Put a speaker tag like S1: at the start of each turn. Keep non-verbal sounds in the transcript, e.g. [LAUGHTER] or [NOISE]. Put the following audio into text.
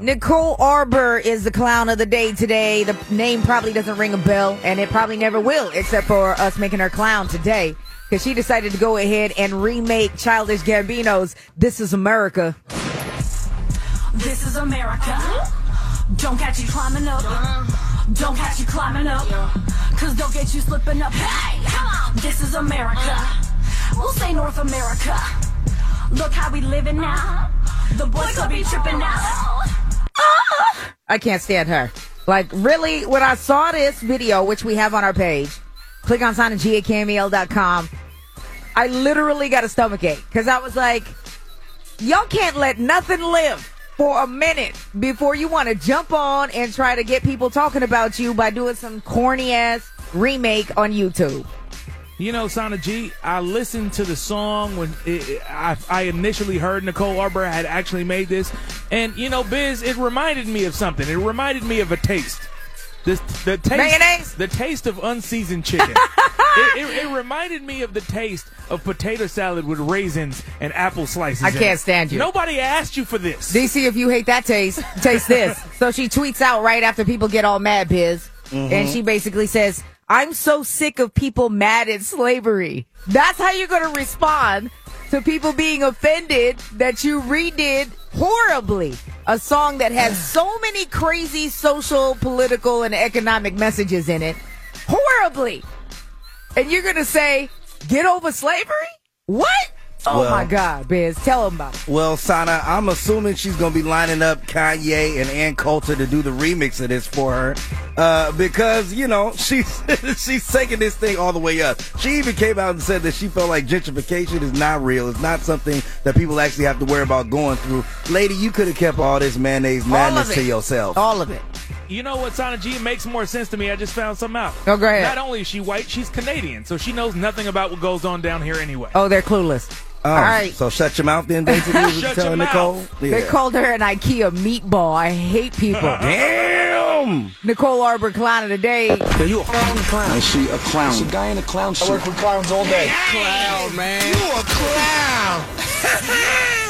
S1: Nicole Arbour is the clown of the day today. The name probably doesn't ring a bell, and it probably never will, except for us making her clown today. Because she decided to go ahead and remake Childish Gambino's This Is America.
S2: This is America. Don't catch you climbing up. Don't catch you climbing up. Cause they'll get you slipping up. Hey, come on. This is America. We'll say North America. Look how we living now. The boys will be tripping out.
S1: I can't stand her. Like, really, when I saw this video, which we have on our page, click on sign at cameo.com, I literally got a stomach ache because I was like, y'all can't let nothing live for a minute before you want to jump on and try to get people talking about you by doing some corny ass remake on YouTube.
S3: You know, Sana G, I listened to the song when it, it- I, I initially heard Nicole Arbour had actually made this. And, you know, Biz, it reminded me of something. It reminded me of a taste. This, the taste,
S1: Mayonnaise?
S3: the taste of unseasoned chicken. [LAUGHS] it, it, it reminded me of the taste of potato salad with raisins and apple slices.
S1: I can't
S3: it.
S1: stand you.
S3: Nobody asked you for this.
S1: DC, if you hate that taste, taste this. [LAUGHS] so she tweets out right after people get all mad, Biz. Mm-hmm. And she basically says, I'm so sick of people mad at slavery. That's how you're going to respond to people being offended that you redid horribly a song that has so many crazy social, political, and economic messages in it. Horribly. And you're going to say, get over slavery? What? Oh
S4: Well-
S1: my God, Biz. Tell them about it.
S4: Well, Sana, I'm assuming she's gonna be lining up Kanye and Ann Coulter to do the remix of this for her, uh, because you know [LAUGHS] she's she's taking this thing all the way up. She even came out and said that she felt like gentrification is not real. It's not something that people actually have to worry about going through. Lady, you could have kept all this mayonnaise madness to yourself.
S1: All of it.
S3: You know what, Sana G? It makes more sense to me. I just found something out.
S1: Oh, go ahead.
S3: Not only is she white, she's Canadian, so she knows nothing about what goes on down here anyway.
S1: Oh, they're clueless.
S4: Oh,
S1: All right.
S4: So shut your mouth then, basically. is [LAUGHS]
S3: Shut
S4: telling
S3: your
S4: Nicole.
S3: mouth.
S1: They called her an IKEA meatball. I hate people. [LAUGHS]
S4: Damn.
S1: Nicole Arbour, clown of the day.
S5: Yeah, you a fucking clown. Is she a clown? She a guy in a clown suit. I work with clowns all day.
S6: clown, man. You a clown. [LAUGHS]